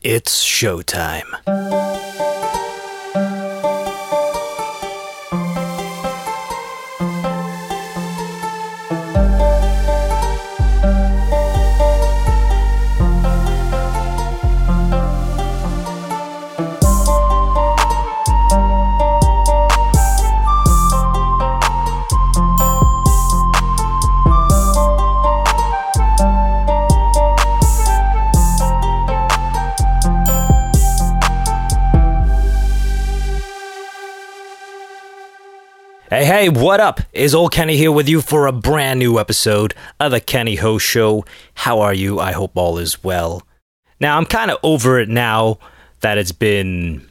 It's showtime. Hey, what up? Is old Kenny here with you for a brand new episode of the Kenny Ho Show. How are you? I hope all is well. Now, I'm kind of over it now that it's been,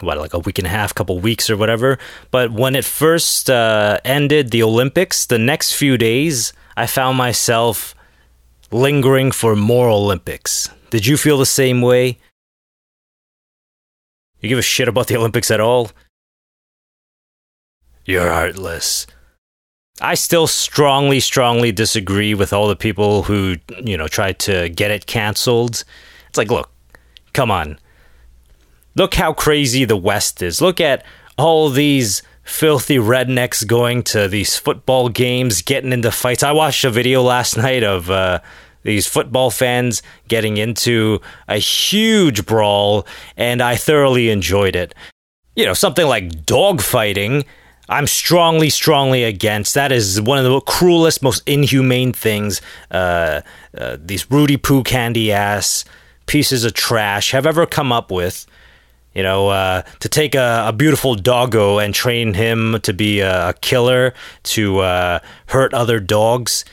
what, like a week and a half, couple weeks or whatever. But when it first uh, ended, the Olympics, the next few days, I found myself lingering for more Olympics. Did you feel the same way? You give a shit about the Olympics at all? You're heartless. I still strongly, strongly disagree with all the people who, you know, tried to get it canceled. It's like, look, come on. Look how crazy the West is. Look at all these filthy rednecks going to these football games, getting into fights. I watched a video last night of uh, these football fans getting into a huge brawl, and I thoroughly enjoyed it. You know, something like dog fighting I'm strongly, strongly against. That is one of the cruelest, most inhumane things uh, uh, these Rudy Poo candy ass pieces of trash have ever come up with. You know, uh, to take a, a, beautiful doggo and train him to be a, a killer, to uh, hurt other dogs.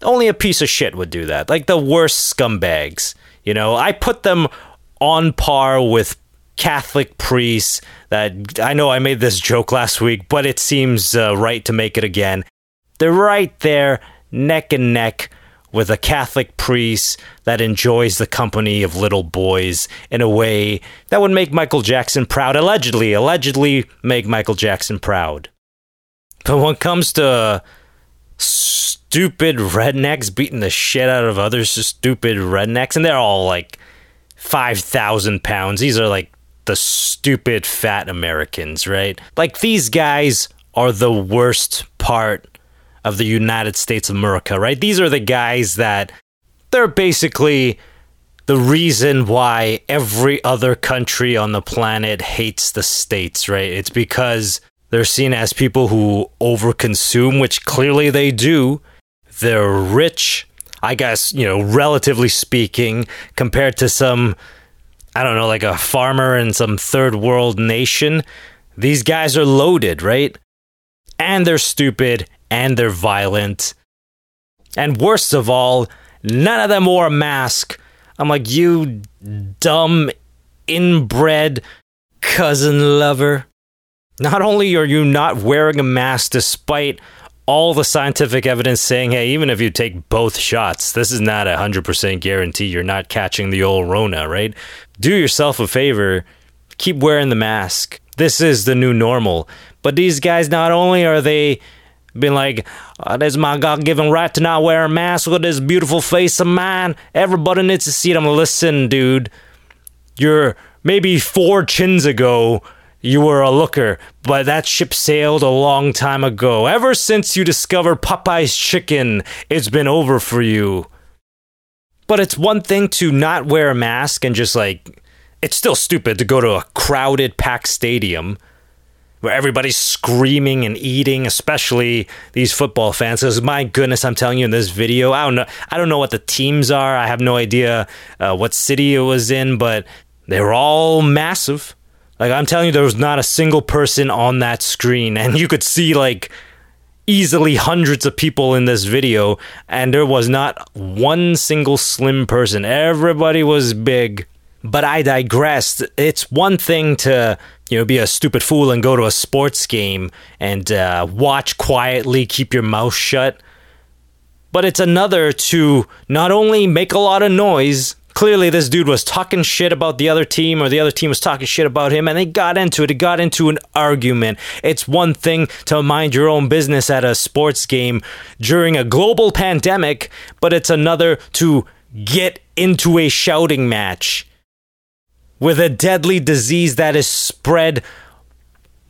Only a piece of shit would do that. Like the worst scumbags. You know, I put them on par with Catholic priests that I know I made this joke last week, but it seems uh, right to make it again. They're right there, neck and neck, with a Catholic priest that enjoys the company of little boys in a way that would make Michael Jackson proud. Allegedly, allegedly make Michael Jackson proud. But when it comes to stupid rednecks beating the shit out of other stupid rednecks, and they're all like 5,000 pounds, these are like the stupid fat Americans, right? Like these guys are the worst part of the United States of America, right? These are the guys that they're basically the reason why every other country on the planet hates the states, right? It's because they're seen as people who overconsume, which clearly they do. They're rich, I guess, you know, relatively speaking, compared to some I don't know, like a farmer in some third world nation. These guys are loaded, right? And they're stupid and they're violent. And worst of all, none of them wore a mask. I'm like, you dumb, inbred cousin lover. Not only are you not wearing a mask despite all the scientific evidence saying, hey, even if you take both shots, this is not a 100% guarantee you're not catching the old Rona, right? Do yourself a favor, keep wearing the mask. This is the new normal. But these guys, not only are they being like, oh, this is my God given right to not wear a mask. Look at this beautiful face of mine. Everybody needs to see it. I'm Listen, dude, you're maybe four chins ago you were a looker, but that ship sailed a long time ago. Ever since you discovered Popeye's chicken, it's been over for you. But it's one thing to not wear a mask and just like, it's still stupid to go to a crowded, packed stadium where everybody's screaming and eating, especially these football fans. Because my goodness, I'm telling you in this video, I don't know, I don't know what the teams are. I have no idea uh, what city it was in, but they were all massive like I'm telling you, there was not a single person on that screen, and you could see like easily hundreds of people in this video, and there was not one single slim person. Everybody was big. But I digress. It's one thing to you know be a stupid fool and go to a sports game and uh, watch quietly, keep your mouth shut. But it's another to not only make a lot of noise clearly this dude was talking shit about the other team or the other team was talking shit about him and they got into it. It got into an argument. It's one thing to mind your own business at a sports game during a global pandemic, but it's another to get into a shouting match. with a deadly disease that is spread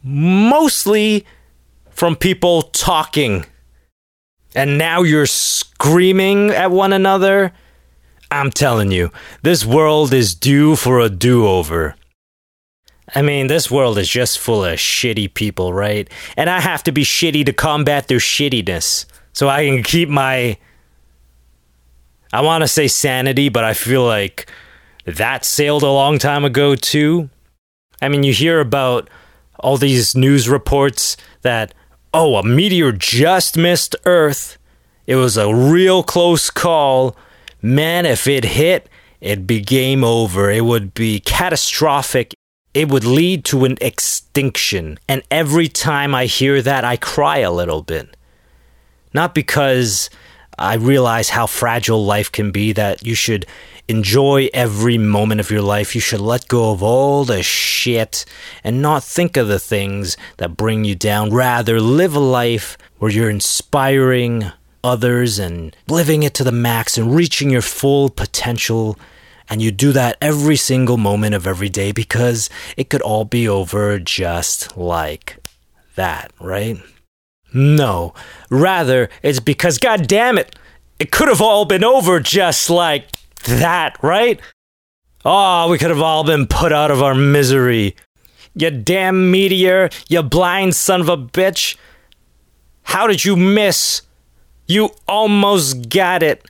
mostly from people talking. And now you're screaming at one another. I'm telling you, this world is due for a do over. I mean, this world is just full of shitty people, right? And I have to be shitty to combat their shittiness. So I can keep my. I want to say sanity, but I feel like that sailed a long time ago, too. I mean, you hear about all these news reports that, oh, a meteor just missed Earth. It was a real close call. Man, if it hit, it'd be game over. It would be catastrophic it would lead to an extinction. And every time I hear that, I cry a little bit. Not because I realize how fragile life can be, that you should enjoy every moment of your life. You should let go of all the shit and not think of the things that bring you down. Rather, live a life where you're inspiring others and living it to the max and reaching your full potential and you do that every single moment of every day because it could all be over just like that, right? No, rather, it's because, god damn it, it could have all been over just like that, right? Oh, we could have all been put out of our misery. You damn meteor, you blind son of a bitch. How did you miss? You almost got it.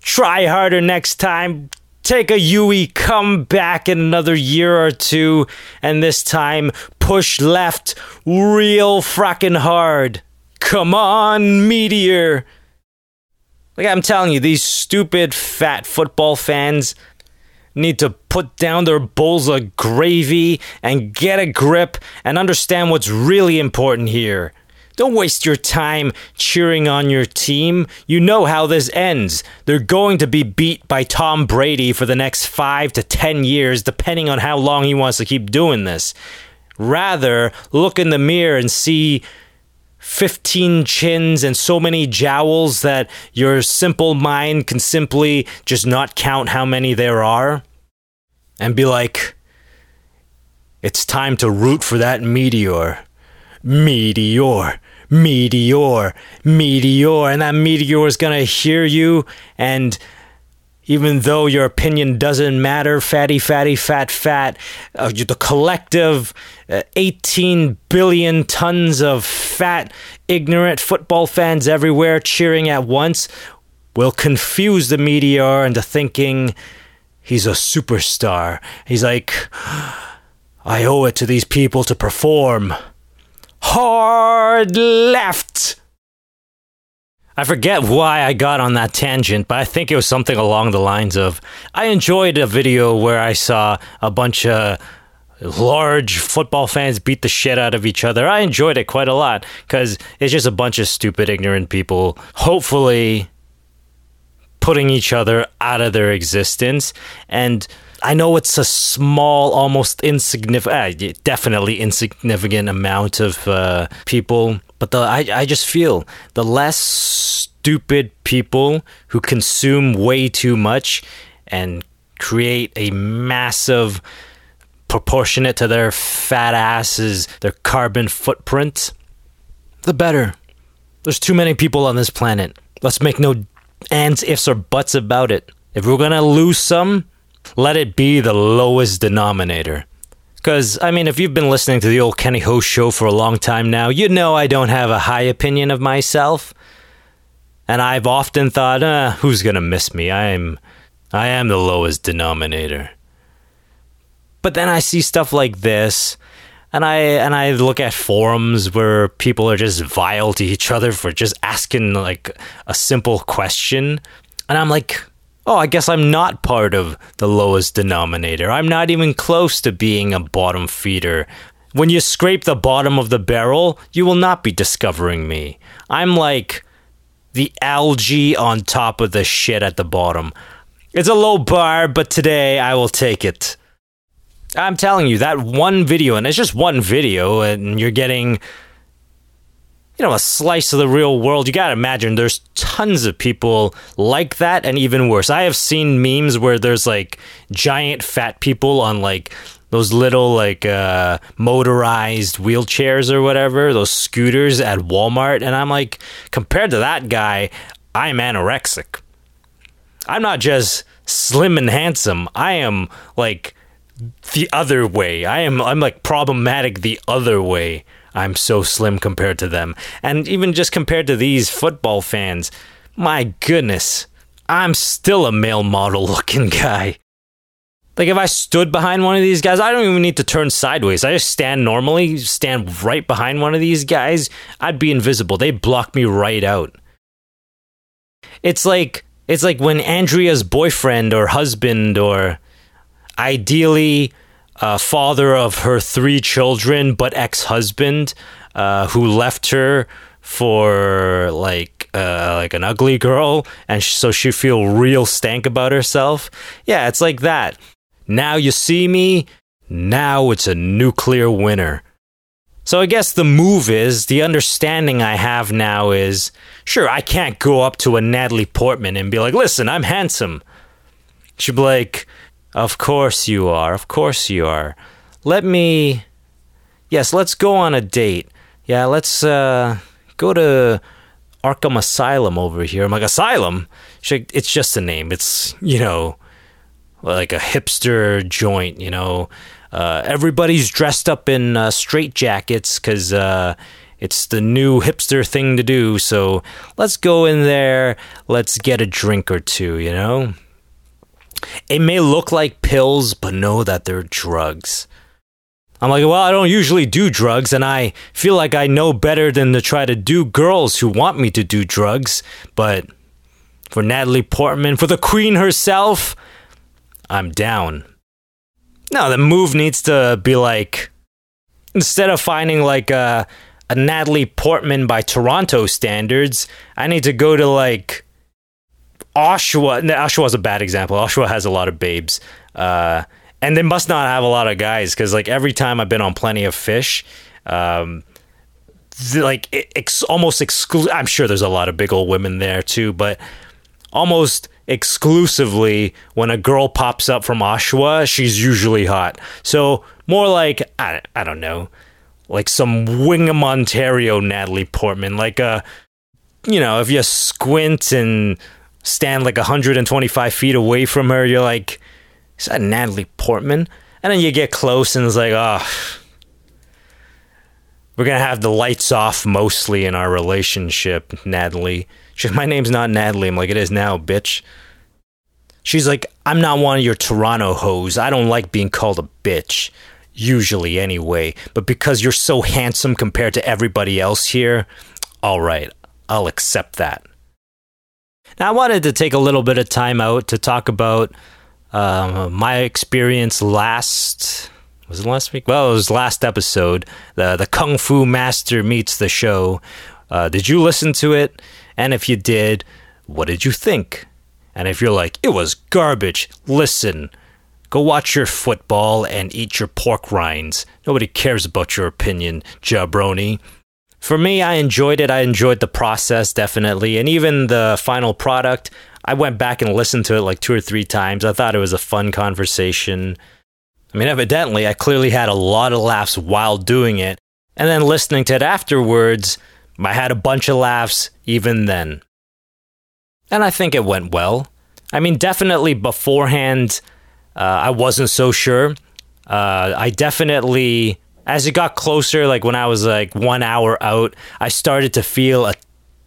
Try harder next time take a UE, come back in another year or two, and this time push left real fracking hard. Come on, Meteor! Like I'm telling you, these stupid fat football fans need to put down their bowls of gravy and get a grip and understand what's really important here. Don't waste your time cheering on your team. You know how this ends. They're going to be beat by Tom Brady for the next five to ten years, depending on how long he wants to keep doing this. Rather, look in the mirror and see 15 chins and so many jowls that your simple mind can simply just not count how many there are. And be like, it's time to root for that meteor. Meteor meteor, meteor, and that meteor is going to hear you. And even though your opinion doesn't matter, fatty, fatty, fat, fat, uh, the collective uh, 18 billion tons of fat, ignorant football fans everywhere cheering at once will confuse the meteor into thinking he's a superstar. He's like, I owe it to these people to perform hard left. I forget why I got on that tangent, but I think it was something along the lines of I enjoyed a video where I saw a bunch of large football fans beat the shit out of each other. I enjoyed it quite a lot because it's just a bunch of stupid, ignorant people, hopefully putting each other out of their existence. And I know it's a small, almost insignificant, uh, definitely insignificant amount of uh, people, but the, I, I just feel the less stupid people who consume way too much and create a massive proportionate to their fat asses, their carbon footprint, the better. There's too many people on this planet. Let's make no ands, ifs, or buts about it. If we're gonna lose some, let it be the lowest denominator. Because, I mean, if you've been listening to the old Kenny Ho show for a long time now, you know I don't have a high opinion of myself. And I've often thought, uh, who's gonna miss me? I'm, I am the lowest denominator. But then I see stuff like this, and I and I look at forums where people are just vile to each other for just asking like a simple question, and I'm like, oh, I guess I'm not part of the lowest denominator. I'm not even close to being a bottom feeder. When you scrape the bottom of the barrel, you will not be discovering me. I'm like the algae on top of the shit at the bottom. It's a low bar, but today I will take it. I'm telling you, that one video, and it's just one video, and you're getting you know, a slice of the real world. You got to imagine there's tons of people like that and even worse. I have seen memes where there's like giant fat people on like those little like uh, motorized wheelchairs or whatever, those scooters at Walmart. And I'm like, compared to that guy, I'm anorexic. I'm not just slim and handsome. I am like the other way. I am I'm like problematic the other way. I'm so slim compared to them. And even just compared to these football fans, my goodness, I'm still a male model looking guy. Like if I stood behind one of these guys, I don't even need to turn sideways. I just stand normally, stand right behind one of these guys, I'd be invisible. They block me right out. It's like it's like when Andrea's boyfriend or husband or ideally uh, father of her three children, but ex-husband uh, who left her for like uh, like an ugly girl, and sh- so she feel real stank about herself. Yeah, it's like that. Now you see me. Now it's a nuclear winner. So I guess the move is the understanding I have now is sure I can't go up to a Natalie Portman and be like, "Listen, I'm handsome." She'd be like, "Of course you are. Of course you are. Let me Yes, let's go on a date. Yeah, let's uh go to Arkham Asylum over here." I'm like, "Asylum?" "It's just a name. It's, you know, like a hipster joint, you know. Uh, everybody's dressed up in uh, straight jackets because uh, it's the new hipster thing to do. So let's go in there. Let's get a drink or two, you know? It may look like pills, but know that they're drugs. I'm like, well, I don't usually do drugs, and I feel like I know better than to try to do girls who want me to do drugs. But for Natalie Portman, for the queen herself, I'm down. No, the move needs to be like instead of finding like a a Natalie Portman by Toronto standards, I need to go to like Oshawa. No, Oshawa's a bad example. Oshawa has a lot of babes. Uh, and they must not have a lot of guys because like every time I've been on Plenty of Fish, um, like almost exclude. I'm sure there's a lot of big old women there too, but almost exclusively when a girl pops up from Oshawa, she's usually hot. So more like I, I don't know, like some Wingham, Ontario Natalie Portman, like a you know, if you squint and stand like 125 feet away from her, you're like, is that Natalie Portman? And then you get close and it's like, oh, we're gonna have the lights off mostly in our relationship, Natalie. She's, my name's not Natalie. I'm like, it is now, bitch. She's like, I'm not one of your Toronto hoes. I don't like being called a bitch. Usually, anyway. But because you're so handsome compared to everybody else here, all right, I'll accept that. Now, I wanted to take a little bit of time out to talk about uh, my experience last. Was it last week? Well, it was last episode. The the Kung Fu Master meets the show. Uh, did you listen to it? And if you did, what did you think? And if you're like, it was garbage, listen. Go watch your football and eat your pork rinds. Nobody cares about your opinion, jabroni. For me, I enjoyed it. I enjoyed the process, definitely. And even the final product, I went back and listened to it like two or three times. I thought it was a fun conversation. I mean, evidently, I clearly had a lot of laughs while doing it. And then listening to it afterwards, I had a bunch of laughs even then. And I think it went well. I mean, definitely beforehand, uh, I wasn't so sure. Uh, I definitely, as it got closer, like when I was like one hour out, I started to feel a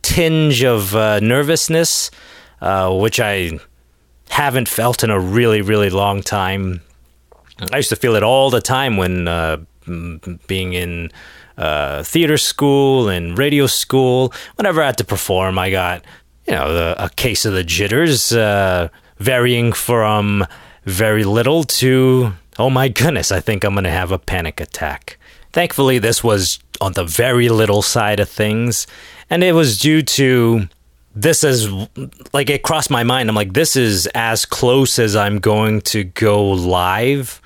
tinge of uh, nervousness, uh, which I haven't felt in a really, really long time. I used to feel it all the time when uh, being in uh, theater school and radio school. Whenever I had to perform, I got you know the, a case of the jitters, uh, varying from very little to oh my goodness, I think I'm going to have a panic attack. Thankfully, this was on the very little side of things, and it was due to this is like it crossed my mind. I'm like, this is as close as I'm going to go live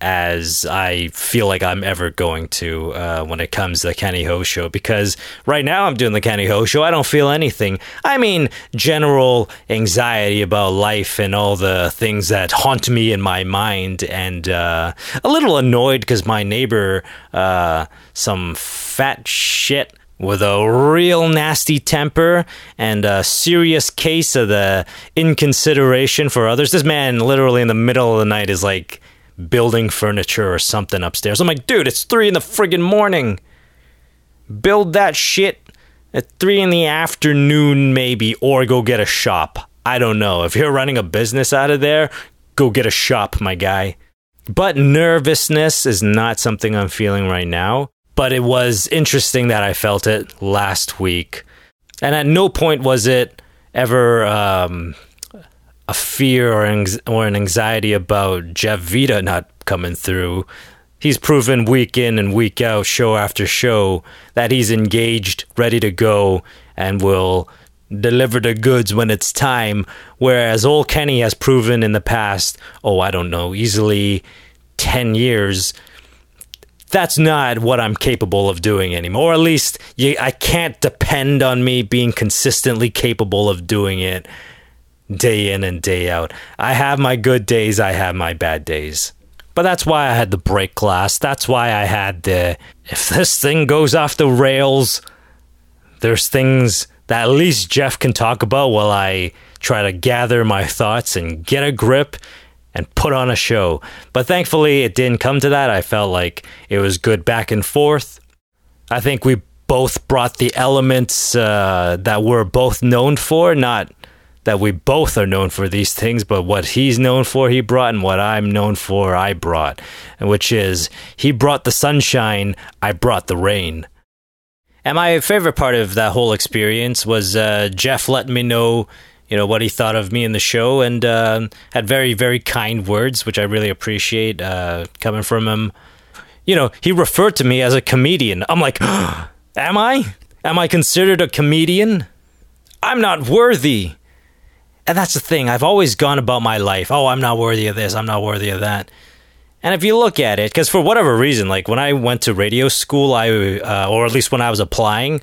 as I feel like I'm ever going to uh, when it comes to the Kenny Ho show. Because right now I'm doing the Kenny Ho show, I don't feel anything. I mean, general anxiety about life and all the things that haunt me in my mind, and uh, a little annoyed because my neighbor, uh, some fat shit with a real nasty temper and a serious case of the inconsideration for others. This man, literally in the middle of the night, is like building furniture or something upstairs. I'm like, dude, it's three in the friggin' morning. Build that shit at three in the afternoon, maybe, or go get a shop. I don't know. If you're running a business out of there, go get a shop, my guy. But nervousness is not something I'm feeling right now. But it was interesting that I felt it last week. And at no point was it ever um, a fear or, or an anxiety about Jeff Vita not coming through. He's proven week in and week out, show after show, that he's engaged, ready to go, and will deliver the goods when it's time. Whereas old Kenny has proven in the past, oh, I don't know, easily 10 years, that's not what I'm capable of doing anymore. Or at least you, I can't depend on me being consistently capable of doing it day in and day out. I have my good days, I have my bad days. But that's why I had the break glass. That's why I had the if this thing goes off the rails, there's things that at least Jeff can talk about while I try to gather my thoughts and get a grip and put on a show. But thankfully, it didn't come to that. I felt like it was good back and forth. I think we both brought the elements uh, that we're both known for, not that we both are known for these things, but what he's known for, he brought, and what I'm known for, I brought, which is he brought the sunshine, I brought the rain. And my favorite part of that whole experience was uh, Jeff letting me know, you know, what he thought of me in the show, and uh, had very, very kind words, which I really appreciate uh, coming from him. You know, he referred to me as a comedian. I'm like, am I? Am I considered a comedian? I'm not worthy and that's the thing. I've always gone about my life. Oh, I'm not worthy of this. I'm not worthy of that. And if you look at it, because for whatever reason, like when I went to radio school, I uh, or at least when I was applying,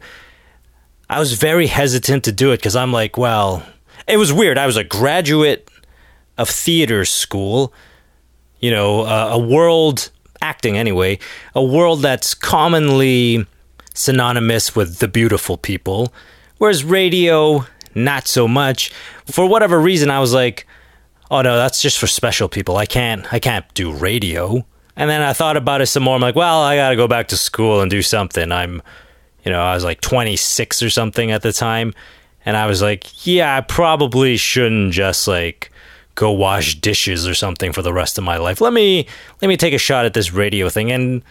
I was very hesitant to do it because I'm like, well, it was weird. I was a graduate of theater school, you know, uh, a world acting anyway, a world that's commonly synonymous with the beautiful people, whereas radio not so much. For whatever reason, I was like, oh no, that's just for special people. I can't, I can't do radio. And then I thought about it some more. I'm like, well, I got to go back to school and do something. I'm, you know, I was like 26 or something at the time. And I was like, yeah, I probably shouldn't just like go wash dishes or something for the rest of my life. Let me, let me take a shot at this radio thing. And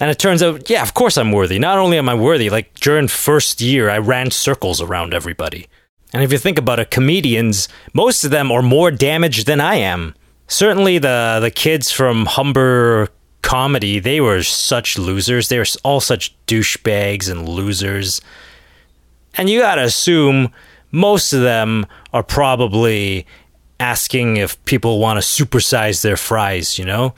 and it turns out, yeah, of course I'm worthy. Not only am I worthy, like during first year, I ran circles around everybody. And if you think about it, comedians, most of them are more damaged than I am. Certainly the the kids from Humber comedy, they were such losers. They were all such douchebags and losers. And you gotta assume most of them are probably asking if people want to supersize their fries, you know?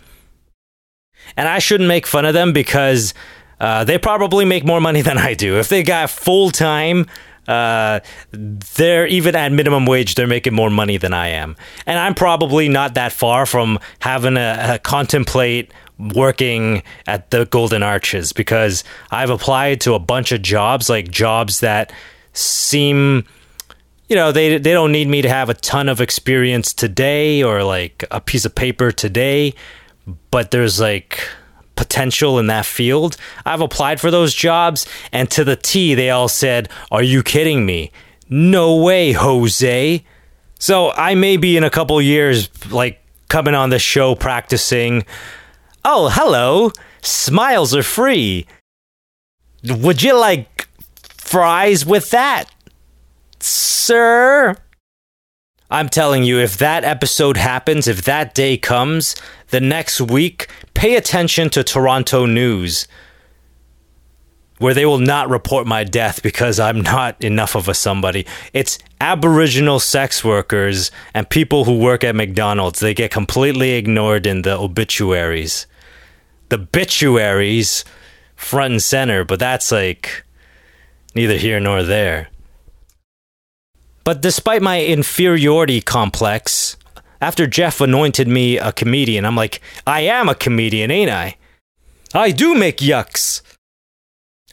and I shouldn't make fun of them because uh, they probably make more money than I do. If they got full time, uh, they're even at minimum wage, they're making more money than I am, and I'm probably not that far from having to contemplate working at the Golden Arches because I've applied to a bunch of jobs, like jobs that seem you know they they don't need me to have a ton of experience today or like a piece of paper today but there's like potential in that field. I've applied for those jobs, and to the T, they all said, Are you kidding me? No way, Jose. So I may be in a couple years, like coming on the show practicing. Oh, hello. Smiles are free. Would you like fries with that, sir? I'm telling you, if that episode happens, if that day comes, the next week, pay attention to Toronto news. where they will not report my death because I'm not enough of a somebody. It's Aboriginal sex workers and people who work at McDonald's. They get completely ignored in the obituaries. The obituaries front and center, but that's like neither here nor there. But despite my inferiority complex, after Jeff anointed me a comedian, I'm like, I am a comedian, ain't I? I do make yucks.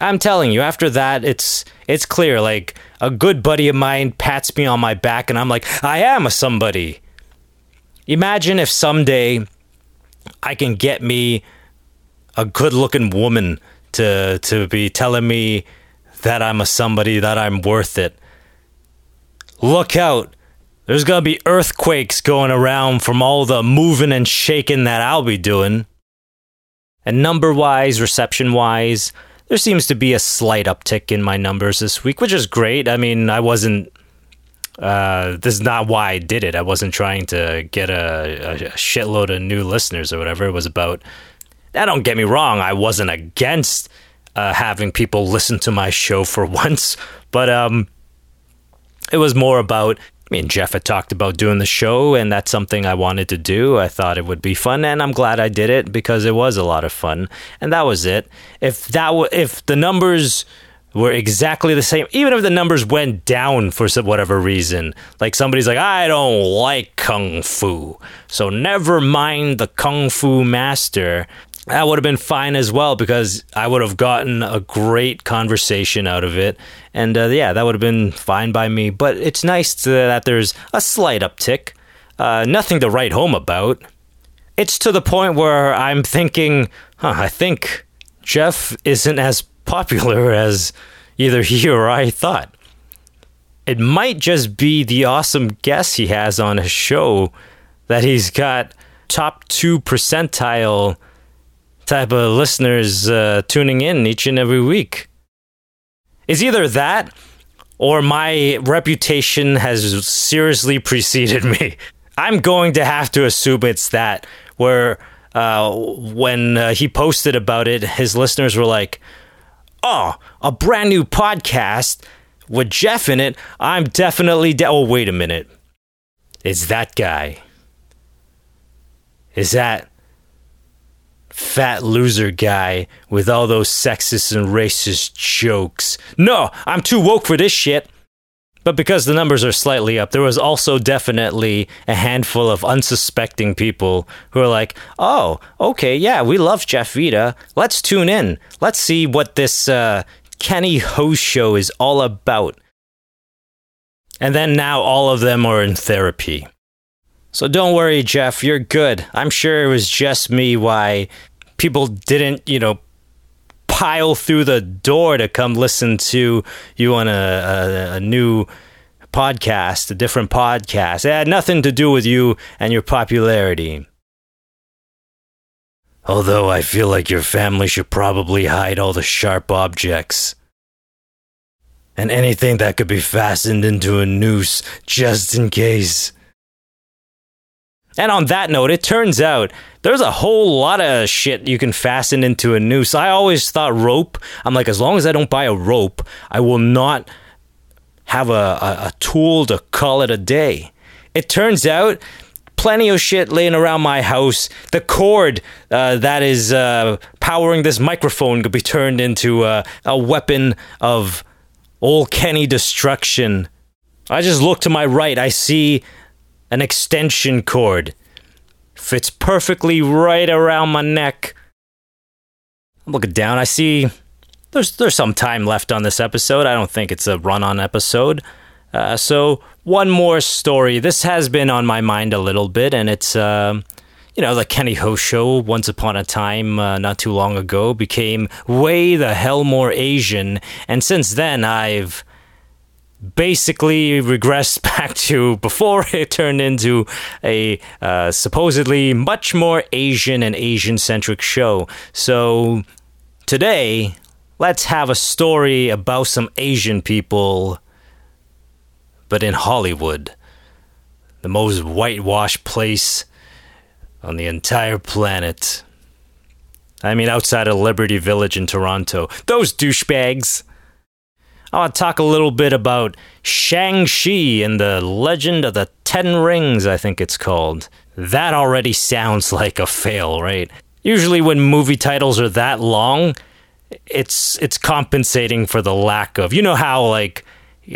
I'm telling you, after that, it's it's clear. Like a good buddy of mine pats me on my back, and I'm like, I am a somebody. Imagine if someday I can get me a good-looking woman to to be telling me that I'm a somebody, that I'm worth it. Look out. There's gonna be earthquakes going around from all the moving and shaking that I'll be doing. And number wise, reception wise, there seems to be a slight uptick in my numbers this week, which is great. I mean, I wasn't. Uh, this is not why I did it. I wasn't trying to get a, a shitload of new listeners or whatever. It was about. That don't get me wrong. I wasn't against uh, having people listen to my show for once, but um, it was more about me and Jeff had talked about doing the show, and that's something I wanted to do. I thought it would be fun, and I'm glad I did it because it was a lot of fun, and that was it. If that w- if the numbers were exactly the same, even if the numbers went down for whatever reason, like somebody's like, I don't like kung fu, so never mind the kung fu master that would have been fine as well because I would have gotten a great conversation out of it. And uh, yeah, that would have been fine by me. But it's nice to, that there's a slight uptick. Uh, nothing to write home about. It's to the point where I'm thinking, huh, I think Jeff isn't as popular as either he or I thought. It might just be the awesome guests he has on his show that he's got top two percentile type of listeners uh, tuning in each and every week. It's either that or my reputation has seriously preceded me. I'm going to have to assume it's that, where uh, when uh, he posted about it, his listeners were like, Oh, a brand new podcast with Jeff in it. I'm definitely. De- oh, wait a minute. It's that guy. Is that fat loser guy with all those sexist and racist jokes. No, I'm too woke for this shit. But because the numbers are slightly up, there was also definitely a handful of unsuspecting people who are like, oh, okay, yeah, we love Jeff Vita. Let's tune in. Let's see what this uh, Kenny Ho show is all about. And then now all of them are in therapy. So don't worry, Jeff, you're good. I'm sure it was just me why people didn't, you know, pile through the door to come listen to you on a, a, a new podcast, a different podcast. It had nothing to do with you and your popularity. Although I feel like your family should probably hide all the sharp objects. And anything that could be fastened into a noose just in case. And on that note, it turns out there's a whole lot of shit you can fasten into a noose. I always thought rope, I'm like, as long as I don't buy a rope, I will not have a, a, a tool to call it a day. It turns out plenty of shit laying around my house. The cord uh, that is uh, powering this microphone could be turned into a, a weapon of old Kenny destruction. I just look to my right. I see an extension cord. Fits perfectly right around my neck. I'm looking down. I see there's there's some time left on this episode. I don't think it's a run-on episode. Uh, so one more story. This has been on my mind a little bit, and it's uh, you know the Kenny Ho show. Once upon a time, uh, not too long ago, became way the hell more Asian, and since then I've basically regressed back to before it turned into a uh, supposedly much more Asian and Asian centric show. So today, let's have a story about some Asian people, but in Hollywood, the most whitewashed place on the entire planet. I mean, outside of Liberty Village in Toronto. Those douchebags. I want to talk a little bit about Shang-Chi and the Legend of the Ten Rings, I think it's called. That already sounds like a fail, right? Usually when movie titles are that long, it's it's compensating for the lack of. You know how like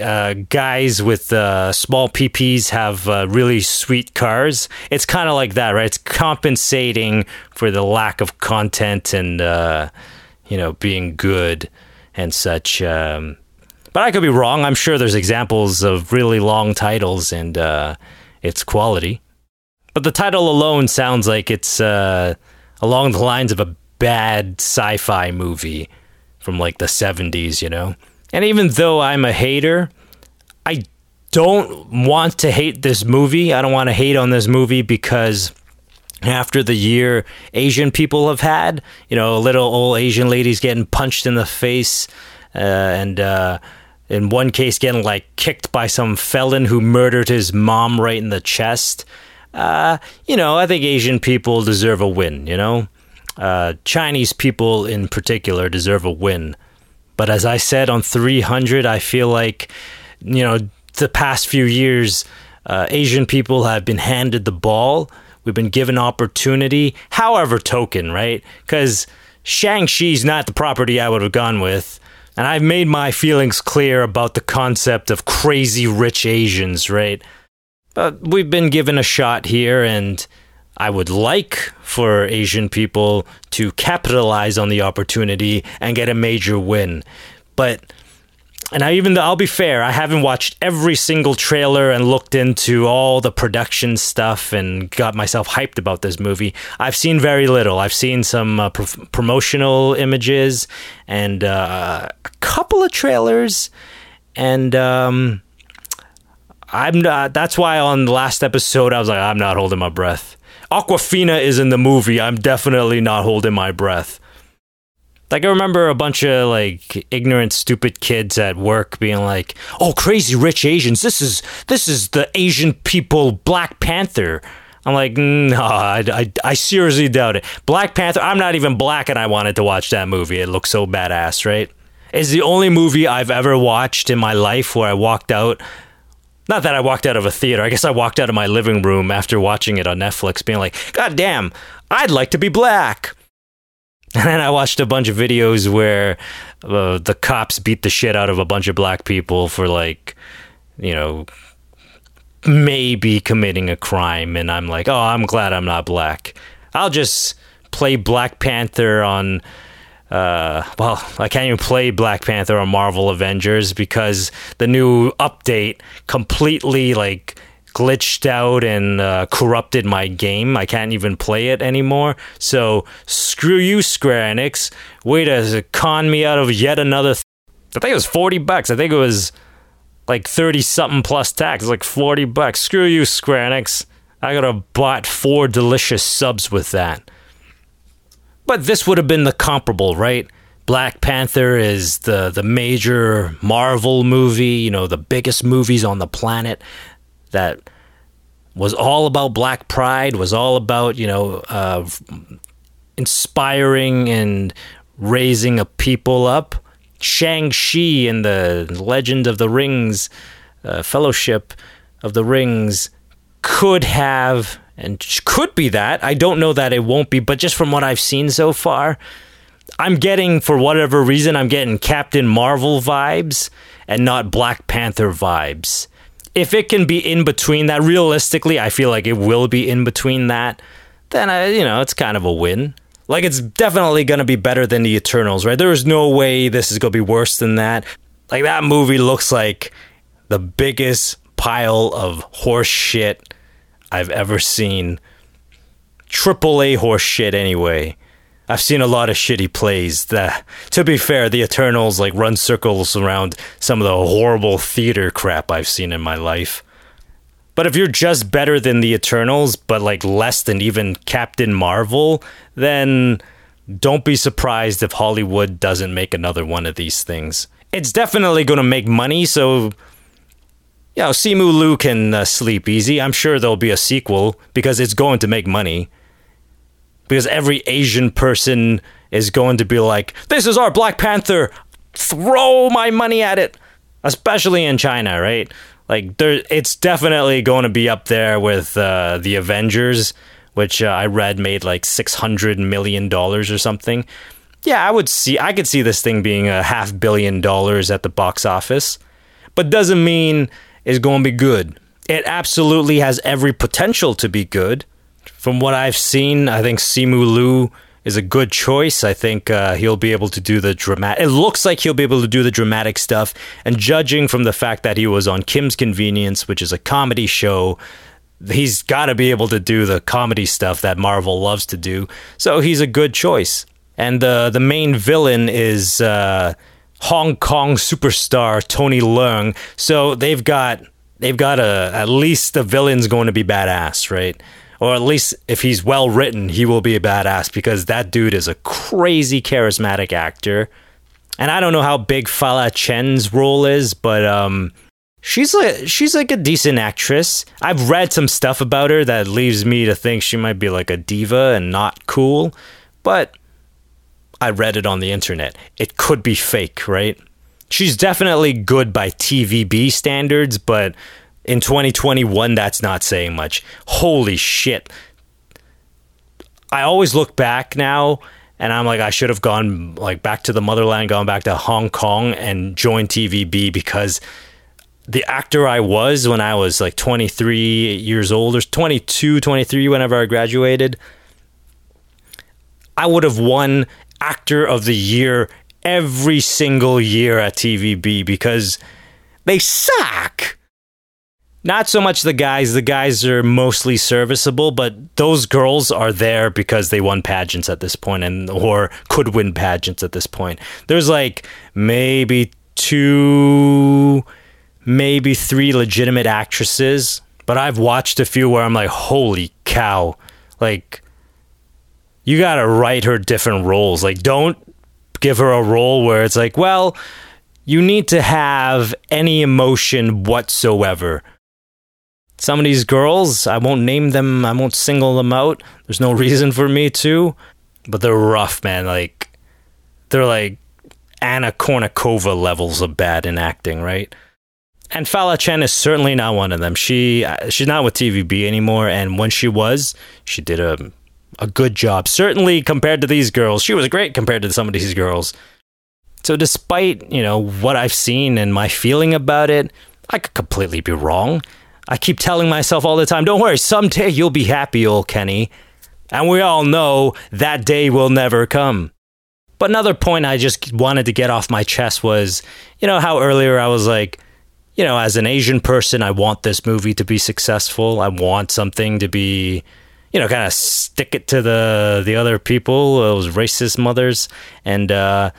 uh, guys with uh, small PPs have uh, really sweet cars. It's kind of like that, right? It's compensating for the lack of content and uh, you know being good and such. Um, but I could be wrong. I'm sure there's examples of really long titles and uh, its quality. But the title alone sounds like it's uh, along the lines of a bad sci-fi movie from like the 70s, you know. And even though I'm a hater, I don't want to hate this movie. I don't want to hate on this movie because after the year Asian people have had, you know, little old Asian ladies getting punched in the face uh, and uh, in one case getting like kicked by some felon who murdered his mom right in the chest. Uh, you know, I think Asian people deserve a win, you know? Uh, Chinese people in particular deserve a win. But as I said on 300, I feel like, you know, the past few years, uh, Asian people have been handed the ball. We've been given opportunity, however token, right? Because Shang-Chi's not the property I would have gone with. And I've made my feelings clear about the concept of crazy rich Asians, right? But we've been given a shot here, and I would like for Asian people to capitalize on the opportunity and get a major win. But and I even though I'll be fair, I haven't watched every single trailer and looked into all the production stuff and got myself hyped about this movie. I've seen very little. I've seen some uh, pr- promotional images and uh, a couple of trailers, and um, I'm not. That's why on the last episode I was like, I'm not holding my breath. Awkwafina is in the movie. I'm definitely not holding my breath. Like I remember a bunch of like ignorant, stupid kids at work being like, "Oh, crazy rich Asians! This is this is the Asian people Black Panther." I'm like, no, I, I, I seriously doubt it. Black Panther. I'm not even black, and I wanted to watch that movie. It looks so badass, right? It's the only movie I've ever watched in my life where I walked out. Not that I walked out of a theater. I guess I walked out of my living room after watching it on Netflix, being like, "God damn, I'd like to be black." And then I watched a bunch of videos where uh, the cops beat the shit out of a bunch of black people for like, you know, maybe committing a crime. And I'm like, oh, I'm glad I'm not black. I'll just play Black Panther on. Uh, well, I can't even play Black Panther on Marvel Avengers because the new update completely like glitched out and uh, corrupted my game. I can't even play it anymore. So screw you, Square Enix. Way to con me out of yet another. Th- I think it was forty bucks. I think it was like thirty something plus tax. Like forty bucks. Screw you, Square Enix. I could have bought four delicious subs with that. But this would have been the comparable, right? Black Panther is the the major Marvel movie, you know, the biggest movies on the planet that was all about black pride, was all about, you know, uh, inspiring and raising a people up. Shang-Chi and the Legend of the Rings, uh, Fellowship of the Rings could have and could be that. I don't know that it won't be, but just from what I've seen so far, I'm getting, for whatever reason, I'm getting Captain Marvel vibes and not Black Panther vibes if it can be in between that, realistically, I feel like it will be in between that. Then I, you know, it's kind of a win. Like it's definitely gonna be better than the Eternals, right? There is no way this is gonna be worse than that. Like that movie looks like the biggest pile of horse shit I've ever seen. Triple A horse shit, anyway. I've seen a lot of shitty plays. That, to be fair, the Eternals like run circles around some of the horrible theater crap I've seen in my life. But if you're just better than the Eternals, but like less than even Captain Marvel, then don't be surprised if Hollywood doesn't make another one of these things. It's definitely going to make money, so you know, Simu Liu can uh, sleep easy. I'm sure there'll be a sequel because it's going to make money. Because every Asian person is going to be like, "This is our Black Panther. Throw my money at it." Especially in China, right? Like there it's definitely going to be up there with uh, the Avengers, which uh, I read made like 600 million dollars or something. Yeah, I would see I could see this thing being a half billion dollars at the box office. But doesn't mean it's going to be good. It absolutely has every potential to be good. From what I've seen, I think Simu Liu is a good choice. I think uh, he'll be able to do the dramatic. It looks like he'll be able to do the dramatic stuff. And judging from the fact that he was on Kim's Convenience, which is a comedy show, he's got to be able to do the comedy stuff that Marvel loves to do. So he's a good choice. And the the main villain is uh, Hong Kong superstar Tony Leung. So they've got they've got a at least the villain's going to be badass, right? Or at least if he's well written, he will be a badass because that dude is a crazy charismatic actor. And I don't know how big Fala Chen's role is, but um, she's like she's like a decent actress. I've read some stuff about her that leaves me to think she might be like a diva and not cool, but I read it on the internet. It could be fake, right? She's definitely good by TVB standards, but in 2021, that's not saying much. Holy shit. I always look back now and I'm like, I should have gone like back to the motherland, gone back to Hong Kong and joined TVB because the actor I was when I was like 23 years old or 22, 23, whenever I graduated, I would have won actor of the year every single year at TVB because they suck. Not so much the guys. The guys are mostly serviceable, but those girls are there because they won pageants at this point and or could win pageants at this point. There's like maybe two maybe three legitimate actresses, but I've watched a few where I'm like, "Holy cow." Like you got to write her different roles. Like don't give her a role where it's like, "Well, you need to have any emotion whatsoever." Some of these girls, I won't name them, I won't single them out. There's no reason for me to, but they're rough, man. Like they're like Anna Kournikova levels of bad in acting, right? And Fala Chen is certainly not one of them. She uh, she's not with TVB anymore, and when she was, she did a a good job. Certainly compared to these girls, she was great compared to some of these girls. So despite you know what I've seen and my feeling about it, I could completely be wrong. I keep telling myself all the time, don't worry, someday you'll be happy, old Kenny. And we all know that day will never come. But another point I just wanted to get off my chest was, you know, how earlier I was like, you know, as an Asian person, I want this movie to be successful. I want something to be, you know, kind of stick it to the the other people, those racist mothers, and uh,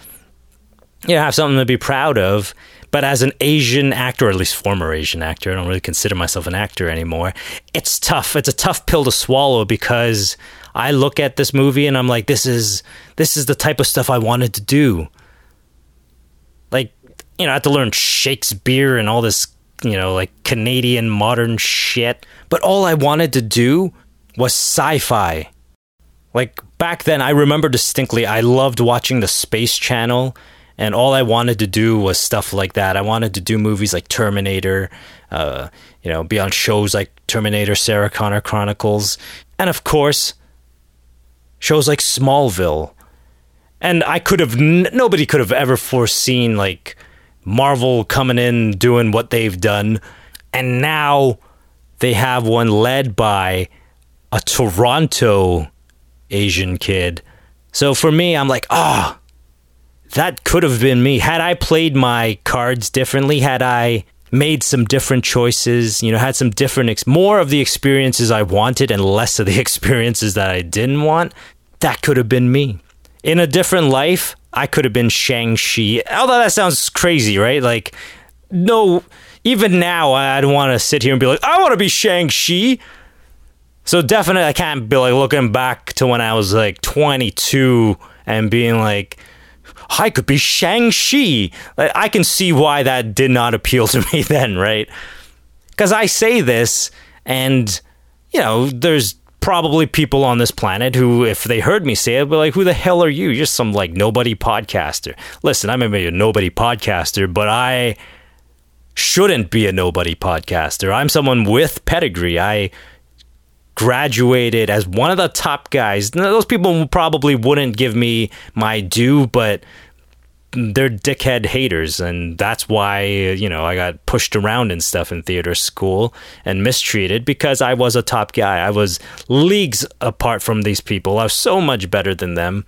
you know, have something to be proud of. But as an Asian actor, or at least former Asian actor, I don't really consider myself an actor anymore. It's tough. It's a tough pill to swallow because I look at this movie and I'm like, this is this is the type of stuff I wanted to do. Like, you know, I had to learn Shakespeare and all this, you know, like Canadian modern shit. But all I wanted to do was sci-fi. Like back then, I remember distinctly. I loved watching the Space Channel and all I wanted to do was stuff like that. I wanted to do movies like Terminator, uh, you know, be on shows like Terminator, Sarah Connor Chronicles, and of course, shows like Smallville. And I could have, n- nobody could have ever foreseen like Marvel coming in doing what they've done, and now they have one led by a Toronto Asian kid. So for me, I'm like, ah. Oh, that could have been me. Had I played my cards differently, had I made some different choices, you know, had some different, ex- more of the experiences I wanted and less of the experiences that I didn't want, that could have been me. In a different life, I could have been Shang-Chi. Although that sounds crazy, right? Like, no, even now, I don't want to sit here and be like, I want to be Shang-Chi. So definitely, I can't be like looking back to when I was like 22 and being like, I could be Shang-Chi. I can see why that did not appeal to me then, right? Because I say this, and, you know, there's probably people on this planet who, if they heard me say it, would be like, "Who the hell are you? You're some like nobody podcaster." Listen, I may be a nobody podcaster, but I shouldn't be a nobody podcaster. I'm someone with pedigree. I graduated as one of the top guys. Those people probably wouldn't give me my due, but they're dickhead haters and that's why you know I got pushed around and stuff in theater school and mistreated because I was a top guy. I was leagues apart from these people. I was so much better than them.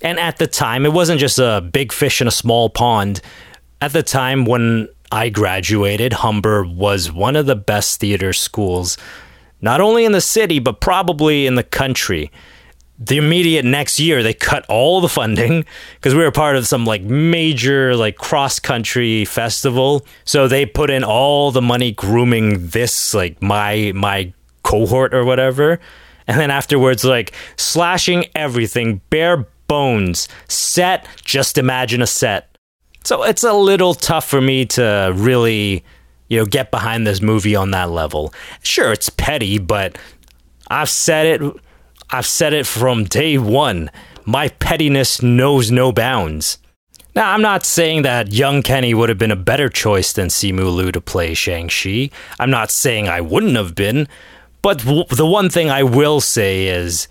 And at the time, it wasn't just a big fish in a small pond. At the time when I graduated, Humber was one of the best theater schools not only in the city but probably in the country. The immediate next year they cut all the funding because we were part of some like major like cross country festival. So they put in all the money grooming this like my my cohort or whatever. And then afterwards like slashing everything bare bones. Set just imagine a set. So it's a little tough for me to really you know get behind this movie on that level sure it's petty but i've said it I've said it from day one. My pettiness knows no bounds. Now, I'm not saying that young Kenny would have been a better choice than Simu Liu to play Shang-Chi. I'm not saying I wouldn't have been. But w- the one thing I will say is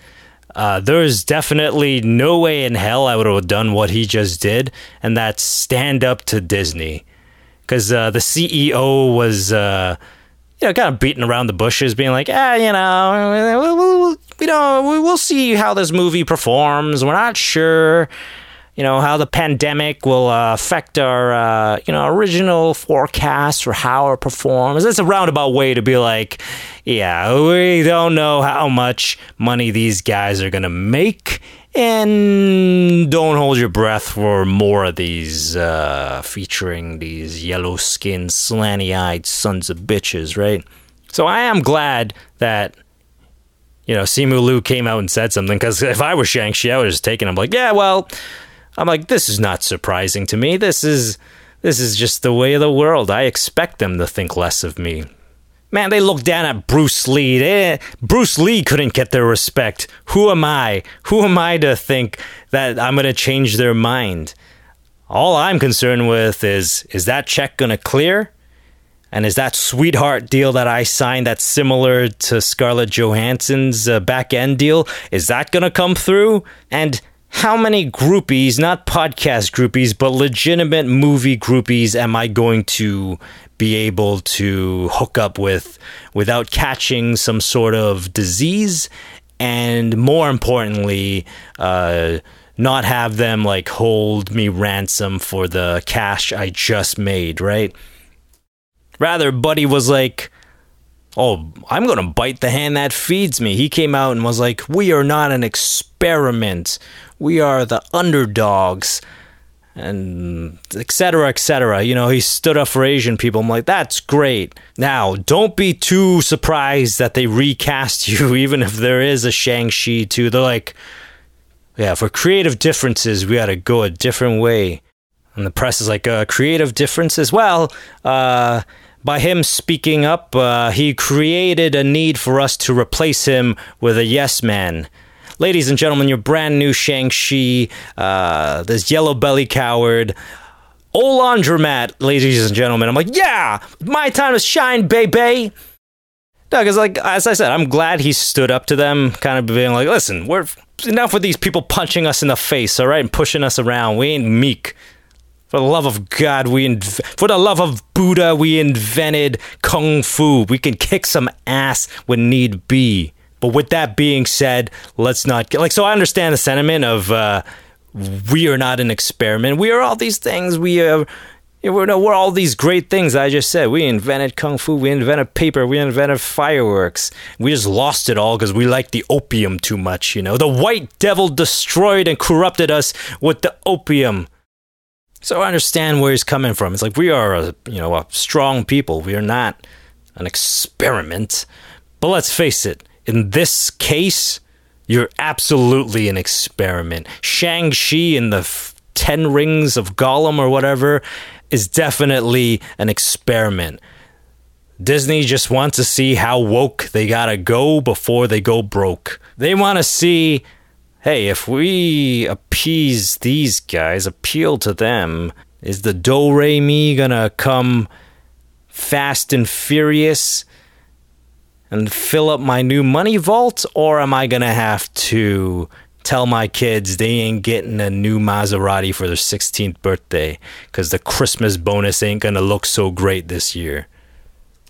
uh, there's definitely no way in hell I would have done what he just did, and that's stand up to Disney. Because uh, the CEO was. Uh, you know, kind of beating around the bushes, being like, ah, you know, we'll, we'll, we'll see how this movie performs. We're not sure, you know, how the pandemic will uh, affect our, uh, you know, original forecast for how it performs. It's a roundabout way to be like, yeah, we don't know how much money these guys are gonna make. And don't hold your breath for more of these uh, featuring these yellow skinned, slanty eyed sons of bitches, right? So I am glad that, you know, Simu Liu came out and said something because if I was Shang-Chi, I would have just taken him like, yeah, well, I'm like, this is not surprising to me. This is. This is just the way of the world. I expect them to think less of me. Man, they look down at Bruce Lee. They, Bruce Lee couldn't get their respect. Who am I? Who am I to think that I'm going to change their mind? All I'm concerned with is is that check going to clear? And is that sweetheart deal that I signed that's similar to Scarlett Johansson's uh, back end deal? Is that going to come through? And how many groupies, not podcast groupies, but legitimate movie groupies, am I going to be able to hook up with without catching some sort of disease? And more importantly, uh, not have them like hold me ransom for the cash I just made, right? Rather, Buddy was like, Oh, I'm going to bite the hand that feeds me. He came out and was like, We are not an experiment. We are the underdogs and etc etc you know he stood up for asian people. I'm like that's great. Now don't be too surprised that they recast you even if there is a shang-chi too. They're like yeah for creative differences we gotta go a different way. And the press is like uh, creative differences? Well uh, by him speaking up uh, he created a need for us to replace him with a yes man ladies and gentlemen, your brand new Shang-Chi, uh, this yellow belly coward. Old laundromat, ladies and gentlemen. I'm like, yeah, my time to shine, baby. No, because like as I said, I'm glad he stood up to them, kind of being like, listen, we're enough with these people punching us in the face, all right, and pushing us around. We ain't meek. For the love of God, we inv- for the love of Buddha, we invented kung fu. We can kick some ass when need be. But with that being said, let's not get like. So I understand the sentiment of uh, we are not an experiment. We are all these things. We are. We're, we're all these great things I just said. We invented kung fu. We invented paper. We invented fireworks. We just lost it all because we liked the opium too much. You know, the white devil destroyed and corrupted us with the opium. So I understand where he's coming from. It's like we are a you know a strong people. We are not an experiment. But let's face it, in this case, you're absolutely an experiment. Shang-Chi in the f- Ten Rings of Gollum or whatever is definitely an experiment. Disney just wants to see how woke they gotta go before they go broke. They wanna see, hey, if we appease these guys, appeal to them, is the Do Re Mi gonna come fast and furious and fill up my new money vault, or am I gonna have to tell my kids they ain't getting a new Maserati for their 16th birthday because the Christmas bonus ain't gonna look so great this year?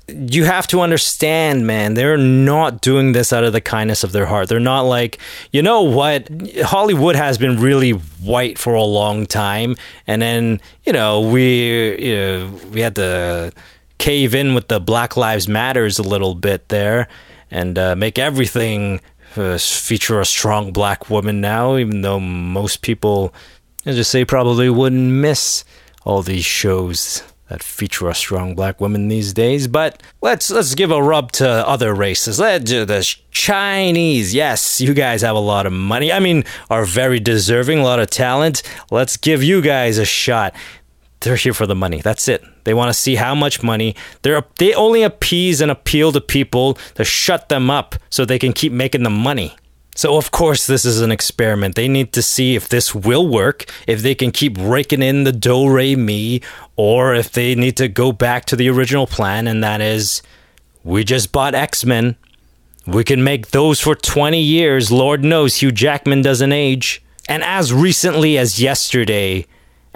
you have to understand, man, they're not doing this out of the kindness of their heart. They're not like, you know what? Hollywood has been really white for a long time. And then, you know, we, you know, we had to cave in with the Black Lives Matters a little bit there and uh, make everything uh, feature a strong black woman now, even though most people, I just say, probably wouldn't miss all these shows that feature a strong black woman these days. But let's let's give a rub to other races. Let's do the Chinese. Yes, you guys have a lot of money. I mean, are very deserving, a lot of talent. Let's give you guys a shot. They're here for the money. That's it. They want to see how much money. They're they only appease and appeal to people to shut them up so they can keep making the money. So, of course, this is an experiment. They need to see if this will work, if they can keep raking in the do, re, mi, or if they need to go back to the original plan, and that is we just bought X Men. We can make those for 20 years. Lord knows Hugh Jackman doesn't age. And as recently as yesterday,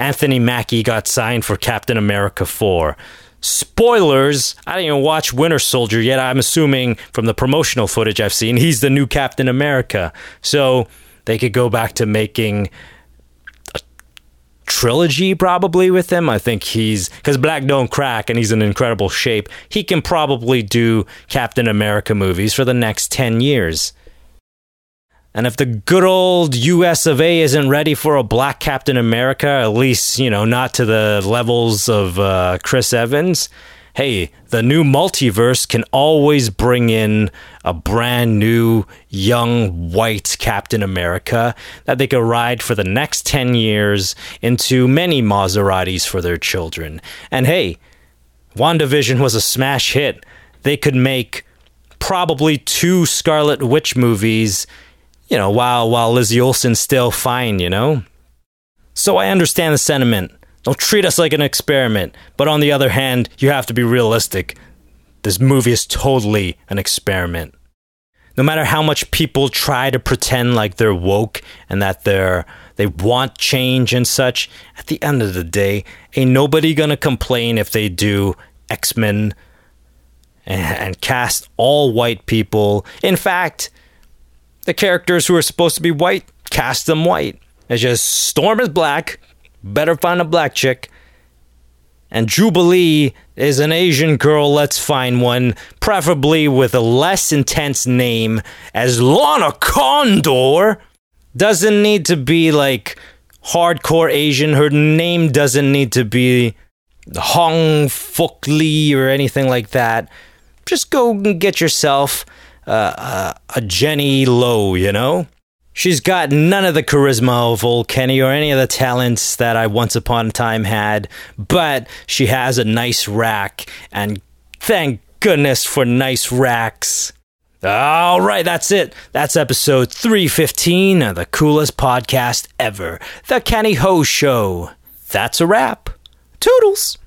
Anthony Mackie got signed for Captain America 4. Spoilers, I didn't even watch Winter Soldier yet. I'm assuming from the promotional footage I've seen, he's the new Captain America. So they could go back to making a trilogy probably with him. I think he's because Black don't crack and he's in incredible shape. He can probably do Captain America movies for the next 10 years. And if the good old US of A isn't ready for a black Captain America, at least, you know, not to the levels of uh, Chris Evans, hey, the new multiverse can always bring in a brand new, young, white Captain America that they could ride for the next 10 years into many Maseratis for their children. And hey, WandaVision was a smash hit. They could make probably two Scarlet Witch movies you know, while while Lizzie Olsen's still fine, you know? So I understand the sentiment. Don't treat us like an experiment. But on the other hand, you have to be realistic. This movie is totally an experiment. No matter how much people try to pretend like they're woke and that they're they want change and such, at the end of the day, ain't nobody gonna complain if they do X-Men and, and cast all white people. In fact, the characters who are supposed to be white, cast them white. It's just Storm is black, better find a black chick. And Jubilee is an Asian girl, let's find one, preferably with a less intense name as Lana Condor. Doesn't need to be like hardcore Asian. Her name doesn't need to be Hong Fuk Lee or anything like that. Just go and get yourself uh, a Jenny Low, you know? She's got none of the charisma of old Kenny or any of the talents that I once upon a time had, but she has a nice rack, and thank goodness for nice racks. All right, that's it. That's episode 315 of the coolest podcast ever, The Kenny Ho Show. That's a wrap. Toodles.